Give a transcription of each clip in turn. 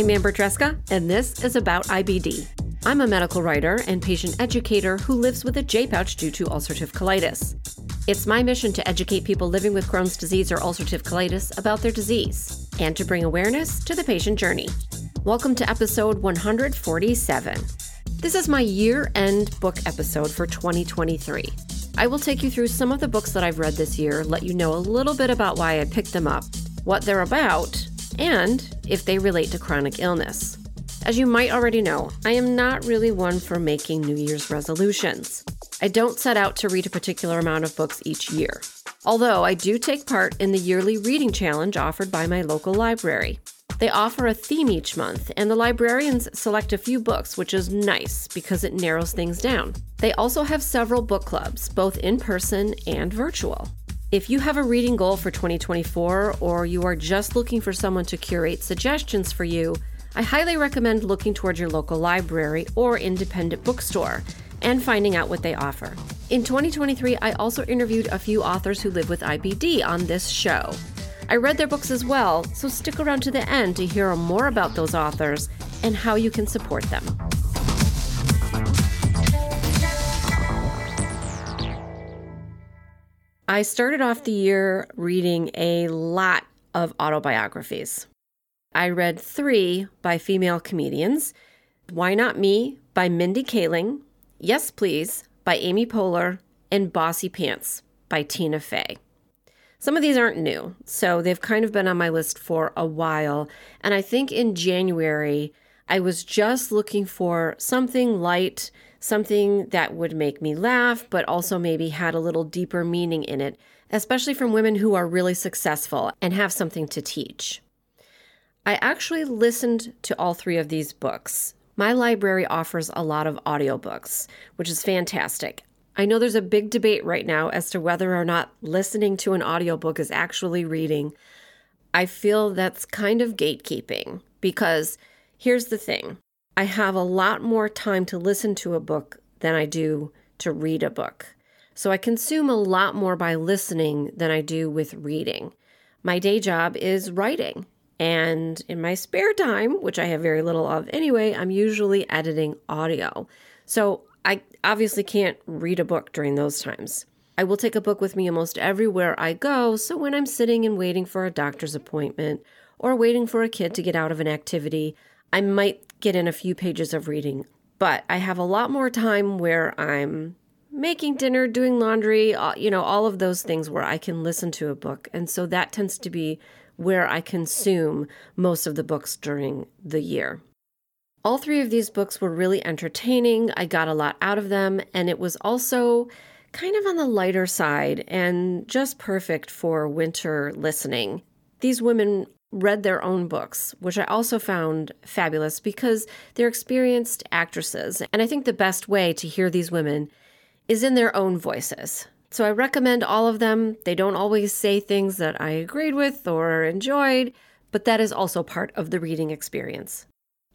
I'm Amber Tresca, and this is About IBD. I'm a medical writer and patient educator who lives with a J pouch due to ulcerative colitis. It's my mission to educate people living with Crohn's disease or ulcerative colitis about their disease and to bring awareness to the patient journey. Welcome to episode 147. This is my year end book episode for 2023. I will take you through some of the books that I've read this year, let you know a little bit about why I picked them up, what they're about, and if they relate to chronic illness. As you might already know, I am not really one for making New Year's resolutions. I don't set out to read a particular amount of books each year, although I do take part in the yearly reading challenge offered by my local library. They offer a theme each month, and the librarians select a few books, which is nice because it narrows things down. They also have several book clubs, both in person and virtual. If you have a reading goal for 2024 or you are just looking for someone to curate suggestions for you, I highly recommend looking towards your local library or independent bookstore and finding out what they offer. In 2023, I also interviewed a few authors who live with IBD on this show. I read their books as well, so stick around to the end to hear more about those authors and how you can support them. I started off the year reading a lot of autobiographies. I read three by female comedians Why Not Me by Mindy Kaling, Yes Please by Amy Poehler, and Bossypants by Tina Fey. Some of these aren't new, so they've kind of been on my list for a while. And I think in January, I was just looking for something light something that would make me laugh, but also maybe had a little deeper meaning in it, especially from women who are really successful and have something to teach. I actually listened to all three of these books. My library offers a lot of audiobooks, which is fantastic. I know there's a big debate right now as to whether or not listening to an audiobook is actually reading. I feel that's kind of gatekeeping because here's the thing I have a lot more time to listen to a book than I do to read a book. So I consume a lot more by listening than I do with reading. My day job is writing. And in my spare time, which I have very little of anyway, I'm usually editing audio. So I obviously can't read a book during those times. I will take a book with me almost everywhere I go. So when I'm sitting and waiting for a doctor's appointment or waiting for a kid to get out of an activity, I might get in a few pages of reading, but I have a lot more time where I'm making dinner, doing laundry, uh, you know, all of those things where I can listen to a book. And so that tends to be where I consume most of the books during the year. All three of these books were really entertaining. I got a lot out of them, and it was also kind of on the lighter side and just perfect for winter listening. These women read their own books, which I also found fabulous because they're experienced actresses. And I think the best way to hear these women is in their own voices. So I recommend all of them. They don't always say things that I agreed with or enjoyed, but that is also part of the reading experience.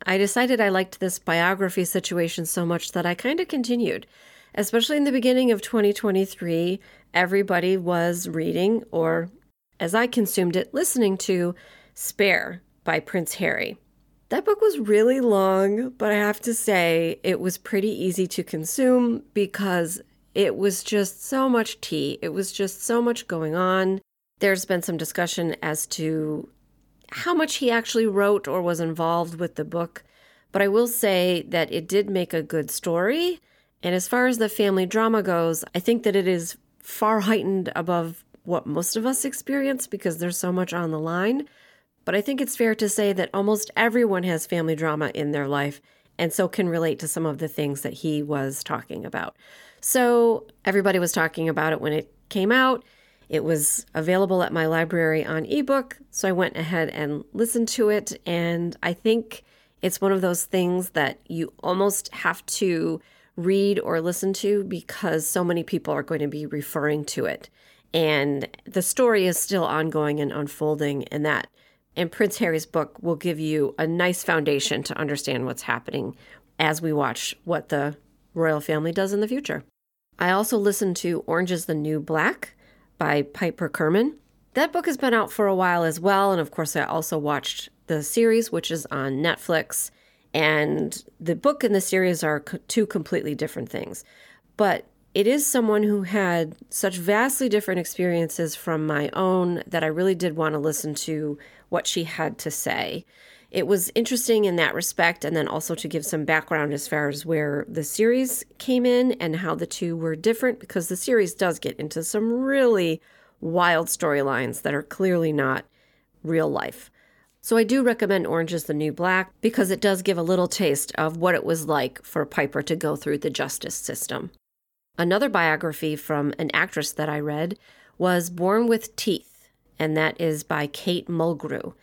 I decided I liked this biography situation so much that I kind of continued. Especially in the beginning of 2023, everybody was reading, or as I consumed it, listening to Spare by Prince Harry. That book was really long, but I have to say it was pretty easy to consume because it was just so much tea. It was just so much going on. There's been some discussion as to how much he actually wrote or was involved with the book, but I will say that it did make a good story. And as far as the family drama goes, I think that it is far heightened above what most of us experience because there's so much on the line. But I think it's fair to say that almost everyone has family drama in their life and so can relate to some of the things that he was talking about. So everybody was talking about it when it came out. It was available at my library on ebook, so I went ahead and listened to it. And I think it's one of those things that you almost have to read or listen to because so many people are going to be referring to it. And the story is still ongoing and unfolding, and that and Prince Harry's book will give you a nice foundation to understand what's happening as we watch what the royal family does in the future. I also listened to Orange is the New Black by Piper Kerman. That book has been out for a while as well. And of course, I also watched the series, which is on Netflix, and the book and the series are two completely different things. But it is someone who had such vastly different experiences from my own that I really did want to listen to what she had to say. It was interesting in that respect, and then also to give some background as far as where the series came in and how the two were different, because the series does get into some really wild storylines that are clearly not real life. So I do recommend Orange is the New Black because it does give a little taste of what it was like for Piper to go through the justice system. Another biography from an actress that I read was Born with Teeth, and that is by Kate Mulgrew.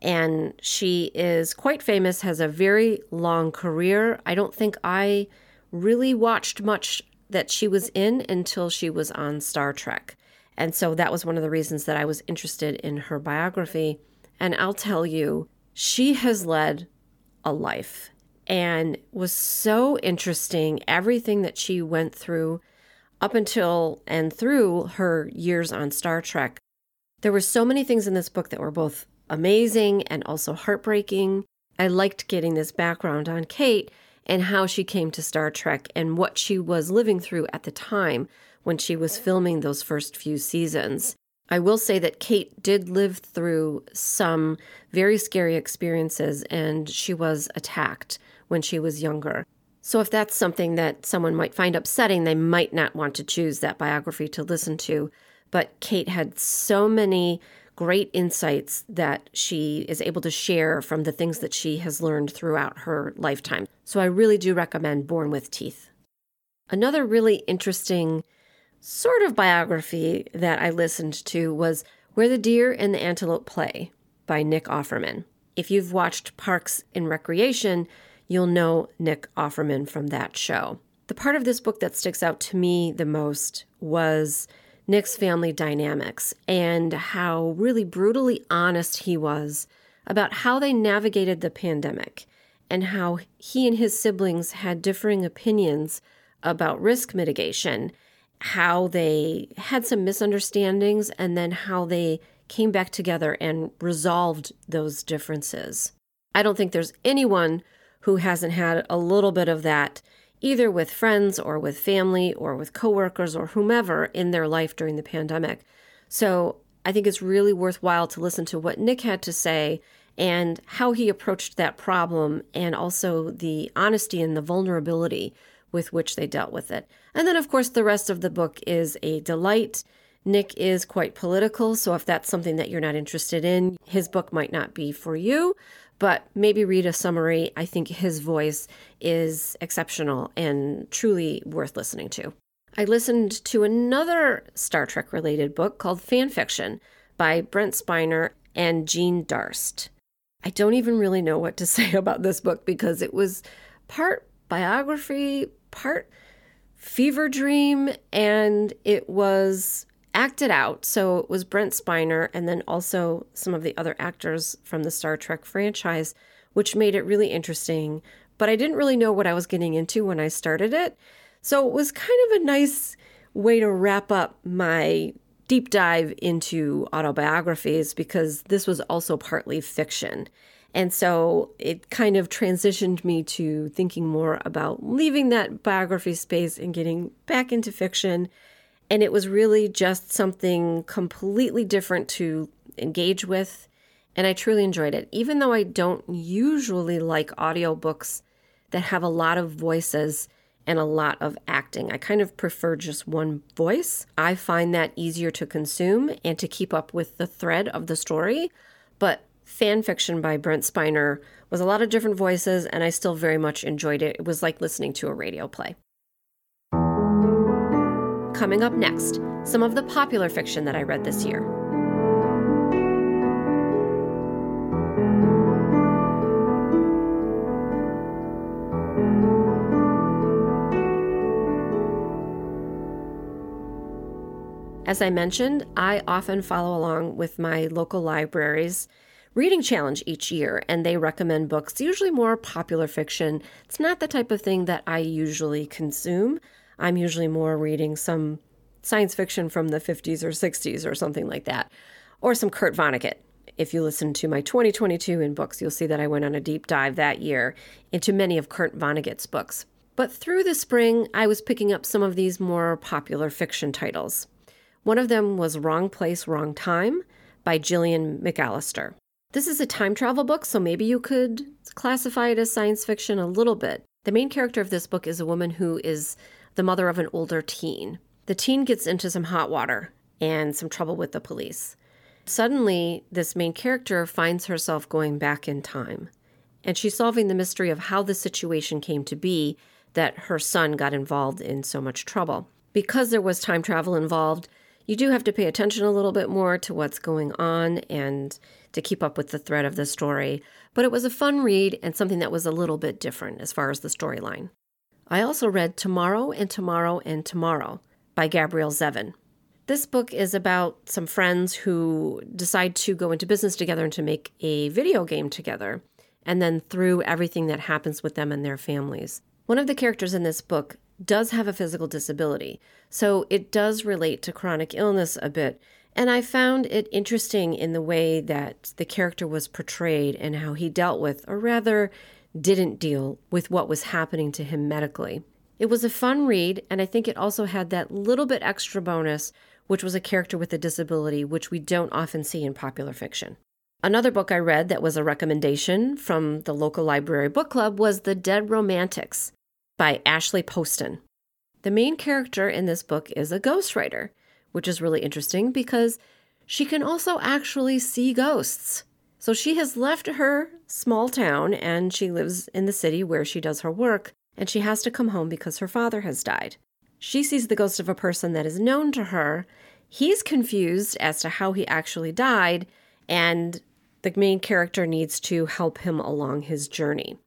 And she is quite famous, has a very long career. I don't think I really watched much that she was in until she was on Star Trek. And so that was one of the reasons that I was interested in her biography. And I'll tell you, she has led a life and was so interesting. Everything that she went through up until and through her years on Star Trek. There were so many things in this book that were both amazing and also heartbreaking. I liked getting this background on Kate and how she came to Star Trek and what she was living through at the time when she was filming those first few seasons. I will say that Kate did live through some very scary experiences and she was attacked when she was younger. So, if that's something that someone might find upsetting, they might not want to choose that biography to listen to. But Kate had so many great insights that she is able to share from the things that she has learned throughout her lifetime. So, I really do recommend Born with Teeth. Another really interesting sort of biography that I listened to was Where the Deer and the Antelope Play by Nick Offerman. If you've watched Parks and Recreation, you'll know Nick Offerman from that show. The part of this book that sticks out to me the most was Nick's family dynamics and how really brutally honest he was about how they navigated the pandemic and how he and his siblings had differing opinions about risk mitigation how they had some misunderstandings and then how they came back together and resolved those differences. I don't think there's anyone who hasn't had a little bit of that either with friends or with family or with coworkers or whomever in their life during the pandemic. So, I think it's really worthwhile to listen to what Nick had to say and how he approached that problem and also the honesty and the vulnerability with which they dealt with it. And then, of course, the rest of the book is a delight. Nick is quite political, so if that's something that you're not interested in, his book might not be for you, but maybe read a summary. I think his voice is exceptional and truly worth listening to. I listened to another Star Trek related book called Fan Fiction by Brent Spiner and Jeanne Darst. I don't even really know what to say about this book because it was part biography, part fever dream, and it was acted out. So it was Brent Spiner and then also some of the other actors from the Star Trek franchise, which made it really interesting. But I didn't really know what I was getting into when I started it. So it was kind of a nice way to wrap up my deep dive into autobiographies because this was also partly fiction. And so it kind of transitioned me to thinking more about leaving that biography space and getting back into fiction. And it was really just something completely different to engage with. And I truly enjoyed it. Even though I don't usually like audiobooks that have a lot of voices and a lot of acting, I kind of prefer just one voice. I find that easier to consume and to keep up with the thread of the story. But fan fiction by Brent Spiner was a lot of different voices, and I still very much enjoyed it. It was like listening to a radio play. Coming up next, some of the popular fiction that I read this year. As I mentioned, I often follow along with my local libraries reading challenge each year, and they recommend books, usually more popular fiction. It's not the type of thing that I usually consume. I'm usually more reading some science fiction from the 50s or 60s or something like that, or some Kurt Vonnegut. If you listen to my 2022 in books, you'll see that I went on a deep dive that year into many of Kurt Vonnegut's books. But through the spring, I was picking up some of these more popular fiction titles. One of them was Wrong Place, Wrong Time by Gillian McAllister. This is a time travel book, so maybe you could classify it as science fiction a little bit. The main character of this book is a woman who is the mother of an older teen. The teen gets into some hot water and some trouble with the police. Suddenly, this main character finds herself going back in time, and she's solving the mystery of how the situation came to be that her son got involved in so much trouble. Because there was time travel involved, you do have to pay attention a little bit more to what's going on and to keep up with the thread of the story. But it was a fun read and something that was a little bit different as far as the storyline. I also read Tomorrow and Tomorrow and Tomorrow by Gabrielle Zevin. This book is about some friends who decide to go into business together and to make a video game together, and then through everything that happens with them and their families. One of the characters in this book does have a physical disability, so it does relate to chronic illness a bit. And I found it interesting in the way that the character was portrayed and how he dealt with, or rather, didn't deal with what was happening to him medically. It was a fun read, and I think it also had that little bit extra bonus which was a character with a disability, which we don't often see in popular fiction. Another book I read that was a recommendation from the local library book club was The Dead Romantics by Ashley Poston. The main character in this book is a ghostwriter, which is really interesting because she can also actually see ghosts. So she has left her small town and she lives in the city where she does her work, and she has to come home because her father has died. She sees the ghost of a person that is known to her. He's confused as to how he actually died, and the main character needs to help him along his journey.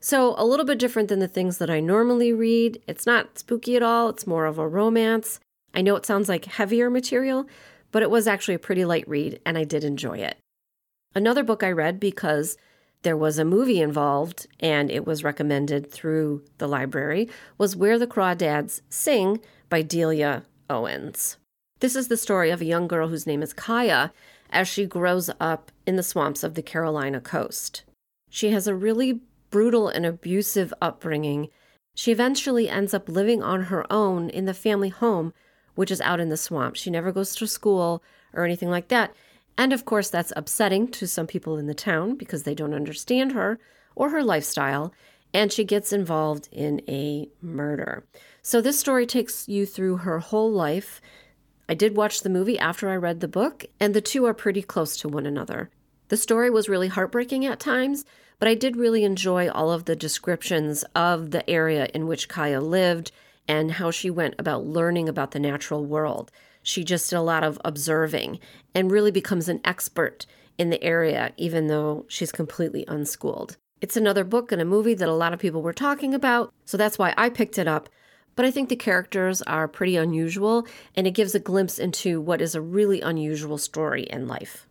So, a little bit different than the things that I normally read. It's not spooky at all, it's more of a romance. I know it sounds like heavier material, but it was actually a pretty light read, and I did enjoy it. Another book I read because there was a movie involved and it was recommended through the library was Where the Crawdads Sing by Delia Owens. This is the story of a young girl whose name is Kya as she grows up in the swamps of the Carolina coast. She has a really brutal and abusive upbringing. She eventually ends up living on her own in the family home, which is out in the swamp. She never goes to school or anything like that. And of course, that's upsetting to some people in the town because they don't understand her or her lifestyle, and she gets involved in a murder. So, this story takes you through her whole life. I did watch the movie after I read the book, and the two are pretty close to one another. The story was really heartbreaking at times, but I did really enjoy all of the descriptions of the area in which Kya lived and how she went about learning about the natural world. She just did a lot of observing and really becomes an expert in the area, even though she's completely unschooled. It's another book and a movie that a lot of people were talking about, so that's why I picked it up. But I think the characters are pretty unusual, and it gives a glimpse into what is a really unusual story in life.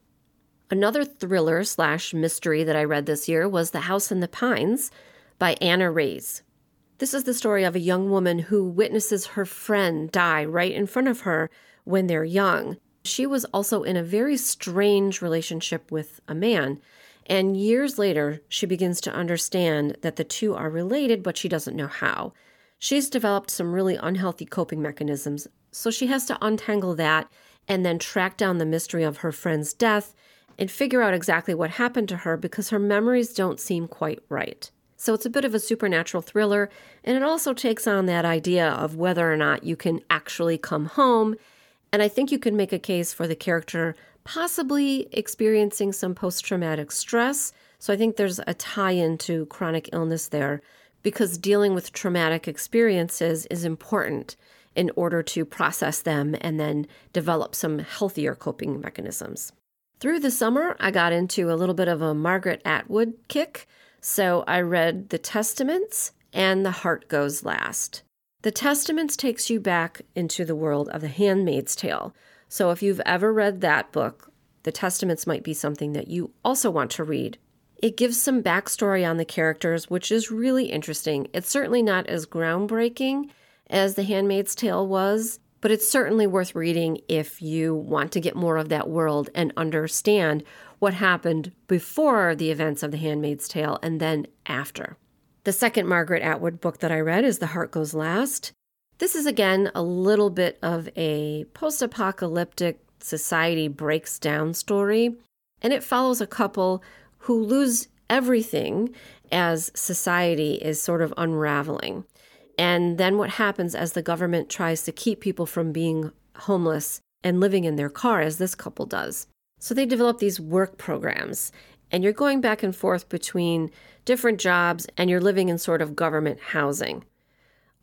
Another thriller slash mystery that I read this year was The House in the Pines by Ana Reyes. This is the story of a young woman who witnesses her friend die right in front of her when they're young. She was also in a very strange relationship with a man. And years later, she begins to understand that the two are related, but she doesn't know how. She's developed some really unhealthy coping mechanisms, so she has to untangle that and then track down the mystery of her friend's death and figure out exactly what happened to her because her memories don't seem quite right. So it's a bit of a supernatural thriller, and it also takes on that idea of whether or not you can actually come home and I think you can make a case for the character possibly experiencing some post traumatic stress. So I think there's a tie in to chronic illness there because dealing with traumatic experiences is important in order to process them and then develop some healthier coping mechanisms. Through the summer, I got into a little bit of a Margaret Atwood kick. So I read The Testaments and The Heart Goes Last. The Testaments takes you back into the world of The Handmaid's Tale. So if you've ever read that book, The Testaments might be something that you also want to read. It gives some backstory on the characters, which is really interesting. It's certainly not as groundbreaking as The Handmaid's Tale was, but it's certainly worth reading if you want to get more of that world and understand what happened before the events of The Handmaid's Tale and then after. The second Margaret Atwood book that I read is The Heart Goes Last. This is again a little bit of a post apocalyptic society breaks down story, and it follows a couple who lose everything as society is sort of unraveling. And then what happens as the government tries to keep people from being homeless and living in their car, as this couple does. So they develop these work programs, and you're going back and forth between different jobs and you're living in sort of government housing.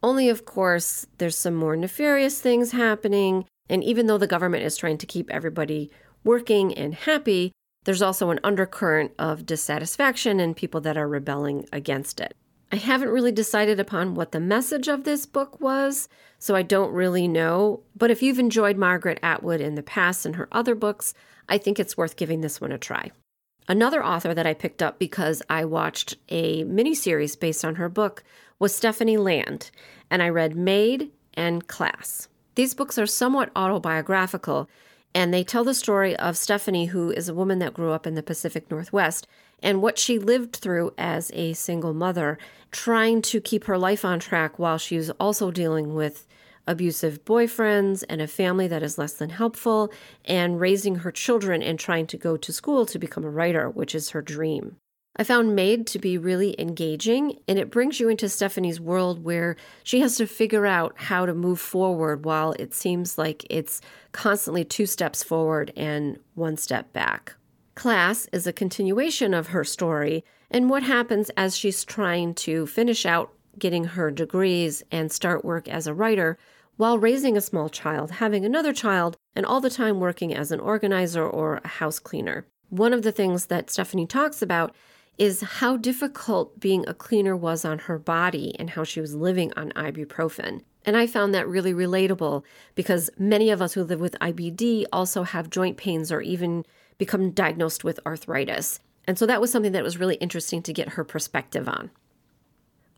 Only, of course, there's some more nefarious things happening. And even though the government is trying to keep everybody working and happy, there's also an undercurrent of dissatisfaction and people that are rebelling against it. I haven't really decided upon what the message of this book was, so I don't really know. But if you've enjoyed Margaret Atwood in the past and her other books, I think it's worth giving this one a try. Another author that I picked up because I watched a miniseries based on her book was Stephanie Land, and I read Maid and Class. These books are somewhat autobiographical, and they tell the story of Stephanie, who is a woman that grew up in the Pacific Northwest, and what she lived through as a single mother, trying to keep her life on track while she was also dealing with abusive boyfriends and a family that is less than helpful, and raising her children and trying to go to school to become a writer, which is her dream. I found Maid to be really engaging, and it brings you into Stephanie's world where she has to figure out how to move forward while it seems like it's constantly two steps forward and one step back. Class is a continuation of her story and what happens as she's trying to finish out getting her degrees and start work as a writer while raising a small child, having another child, and all the time working as an organizer or a house cleaner. One of the things that Stephanie talks about is how difficult being a cleaner was on her body and how she was living on ibuprofen. And I found that really relatable because many of us who live with IBD also have joint pains or even become diagnosed with arthritis. And so that was something that was really interesting to get her perspective on.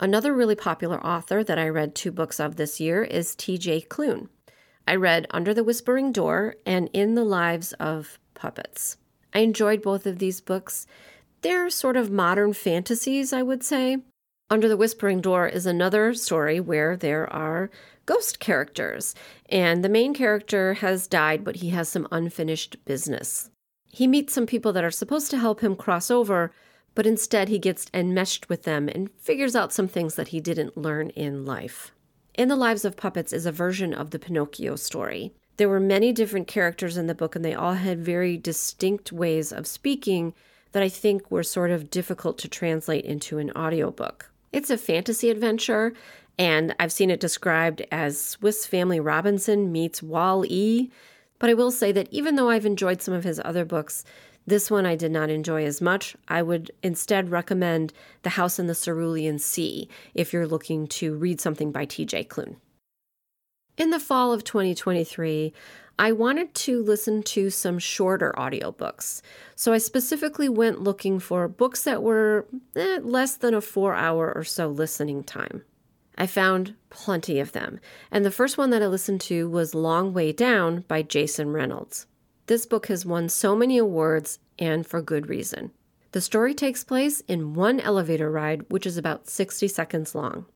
Another really popular author that I read two books of this year is T.J. Klune. I read Under the Whispering Door and In the Lives of Puppets. I enjoyed both of these books. They're sort of modern fantasies, I would say. Under the Whispering Door is another story where there are ghost characters, and the main character has died, but he has some unfinished business. He meets some people that are supposed to help him cross over, but instead he gets enmeshed with them and figures out some things that he didn't learn in life. In the Lives of Puppets is a version of the Pinocchio story. There were many different characters in the book, and they all had very distinct ways of speaking that I think were sort of difficult to translate into an audiobook. It's a fantasy adventure, and I've seen it described as Swiss Family Robinson meets Wall E. But I will say that even though I've enjoyed some of his other books, this one I did not enjoy as much. I would instead recommend The House in the Cerulean Sea if you're looking to read something by TJ Klune. In the fall of 2023, I wanted to listen to some shorter audiobooks. So I specifically went looking for books that were eh, less than a four hour or so listening time. I found plenty of them. And the first one that I listened to was Long Way Down by Jason Reynolds. This book has won so many awards and for good reason. The story takes place in one elevator ride, which is about 60 seconds long.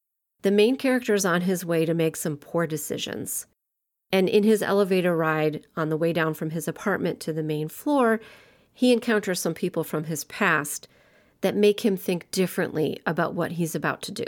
The main character is on his way to make some poor decisions. And in his elevator ride on the way down from his apartment to the main floor, he encounters some people from his past that make him think differently about what he's about to do.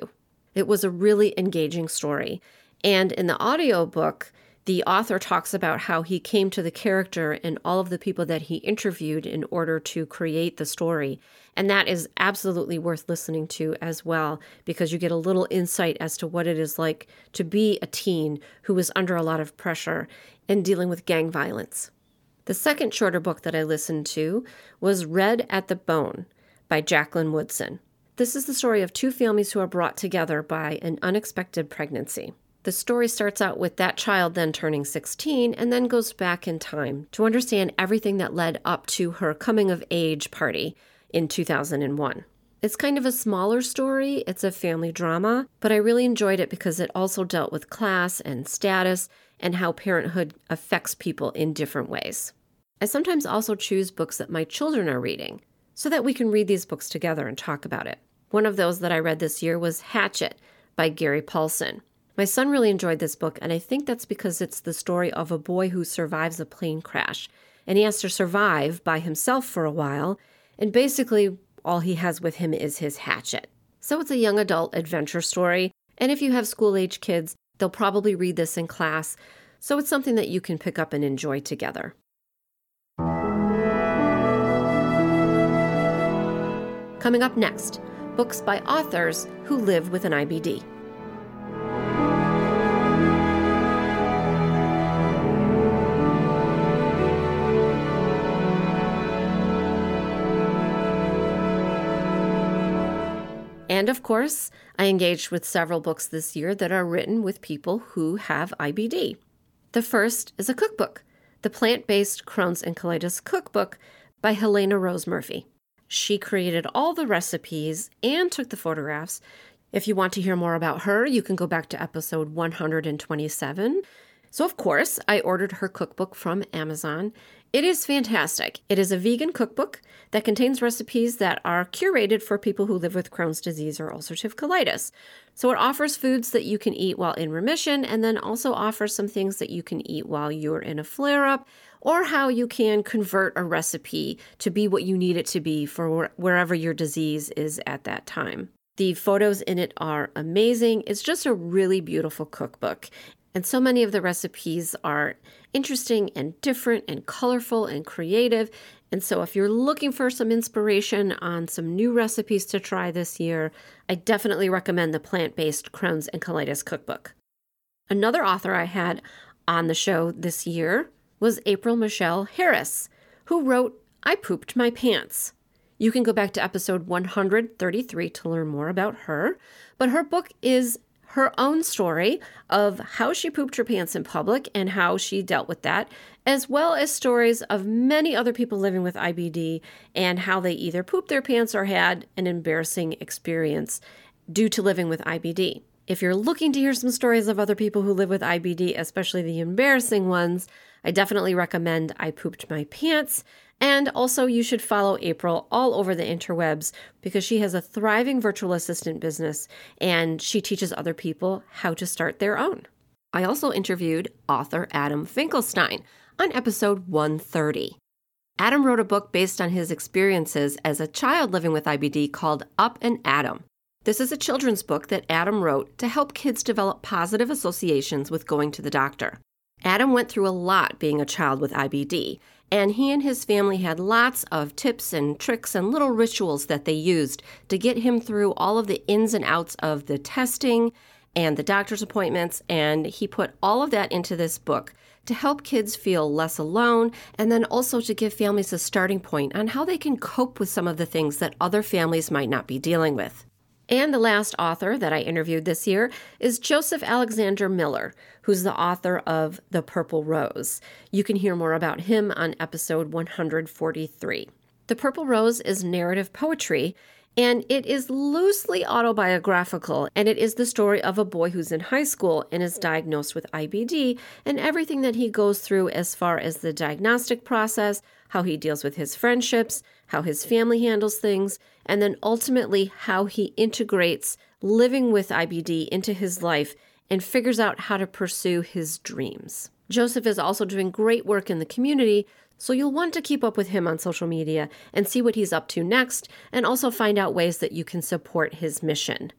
It was a really engaging story. And in the audiobook, the author talks about how he came to the character and all of the people that he interviewed in order to create the story. And that is absolutely worth listening to as well, because you get a little insight as to what it is like to be a teen who is under a lot of pressure and dealing with gang violence. The second shorter book that I listened to was Red at the Bone by Jacqueline Woodson. This is the story of two families who are brought together by an unexpected pregnancy. The story starts out with that child then turning 16 and then goes back in time to understand everything that led up to her coming of age party in 2001. It's kind of a smaller story, it's a family drama, but I really enjoyed it because it also dealt with class and status and how parenthood affects people in different ways. I sometimes also choose books that my children are reading so that we can read these books together and talk about it. One of those that I read this year was Hatchet by Gary Paulsen. My son really enjoyed this book, and I think that's because it's the story of a boy who survives a plane crash. And he has to survive by himself for a while, and basically all he has with him is his hatchet. So it's a young adult adventure story, and if you have school age kids, they'll probably read this in class, so it's something that you can pick up and enjoy together. Coming up next, books by authors who live with an IBD. And of course, I engaged with several books this year that are written with people who have IBD. The first is a cookbook, the Plant Based Crohn's and Colitis Cookbook by Helena Rose Murphy. She created all the recipes and took the photographs. If you want to hear more about her, you can go back to episode 127. So, of course, I ordered her cookbook from Amazon. It is fantastic. It is a vegan cookbook that contains recipes that are curated for people who live with Crohn's disease or ulcerative colitis. So, it offers foods that you can eat while in remission and then also offers some things that you can eat while you're in a flare up or how you can convert a recipe to be what you need it to be for wherever your disease is at that time. The photos in it are amazing. It's just a really beautiful cookbook. And so many of the recipes are interesting and different and colorful and creative. And so, if you're looking for some inspiration on some new recipes to try this year, I definitely recommend the plant based Crohn's and Colitis cookbook. Another author I had on the show this year was April Michelle Harris, who wrote I Pooped My Pants. You can go back to episode 133 to learn more about her, but her book is her own story of how she pooped her pants in public and how she dealt with that, as well as stories of many other people living with IBD and how they either pooped their pants or had an embarrassing experience due to living with IBD. If you're looking to hear some stories of other people who live with IBD, especially the embarrassing ones, I definitely recommend I Pooped My Pants. And also, you should follow April all over the interwebs because she has a thriving virtual assistant business and she teaches other people how to start their own. I also interviewed author Adam Finkelstein on episode 130. Adam wrote a book based on his experiences as a child living with IBD called Up and Adam. This is a children's book that Adam wrote to help kids develop positive associations with going to the doctor. Adam went through a lot being a child with IBD, and he and his family had lots of tips and tricks and little rituals that they used to get him through all of the ins and outs of the testing and the doctor's appointments. And he put all of that into this book to help kids feel less alone and then also to give families a starting point on how they can cope with some of the things that other families might not be dealing with. And the last author that I interviewed this year is Josef Alexander Miller, who's the author of The Purple Rose. You can hear more about him on episode 143. The Purple Rose is narrative poetry, and it is loosely autobiographical, and it is the story of a boy who's in high school and is diagnosed with IBD and everything that he goes through as far as the diagnostic process, how he deals with his friendships, how his family handles things, and then ultimately how he integrates living with IBD into his life and figures out how to pursue his dreams. Josef is also doing great work in the community, so you'll want to keep up with him on social media and see what he's up to next, and also find out ways that you can support his mission.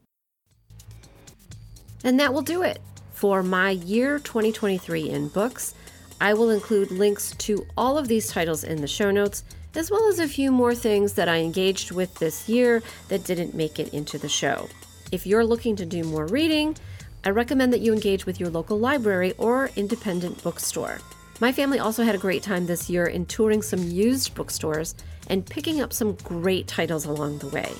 And that will do it for my year 2023 in books. I will include links to all of these titles in the show notes, as well as a few more things that I engaged with this year that didn't make it into the show. If you're looking to do more reading, I recommend that you engage with your local library or independent bookstore. My family also had a great time this year in touring some used bookstores and picking up some great titles along the way.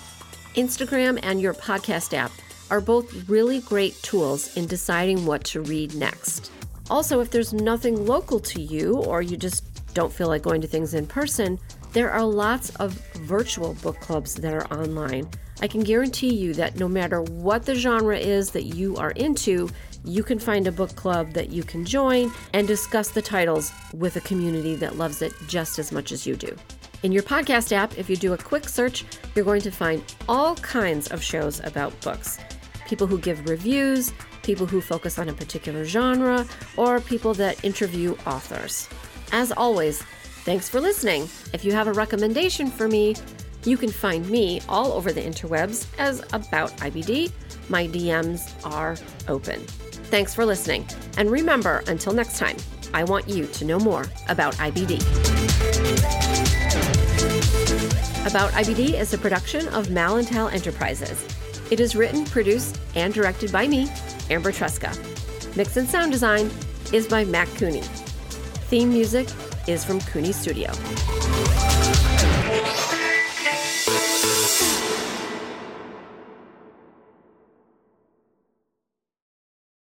Instagram and your podcast app are both really great tools in deciding what to read next. Also, if there's nothing local to you or you just don't feel like going to things in person, there are lots of virtual book clubs that are online. I can guarantee you that no matter what the genre is that you are into, you can find a book club that you can join and discuss the titles with a community that loves it just as much as you do. In your podcast app, if you do a quick search, you're going to find all kinds of shows about books. People who give reviews, people who focus on a particular genre, or people that interview authors. As always, thanks for listening. If you have a recommendation for me, you can find me all over the interwebs as About IBD. My DMs are open. Thanks for listening. And remember, until next time, I want you to know more about IBD. About IBD is a production of Malintel Enterprises. It is written, produced, and directed by me, Amber Tresca. Mix and sound design is by Matt Cooney. Theme music is from Cooney Studio.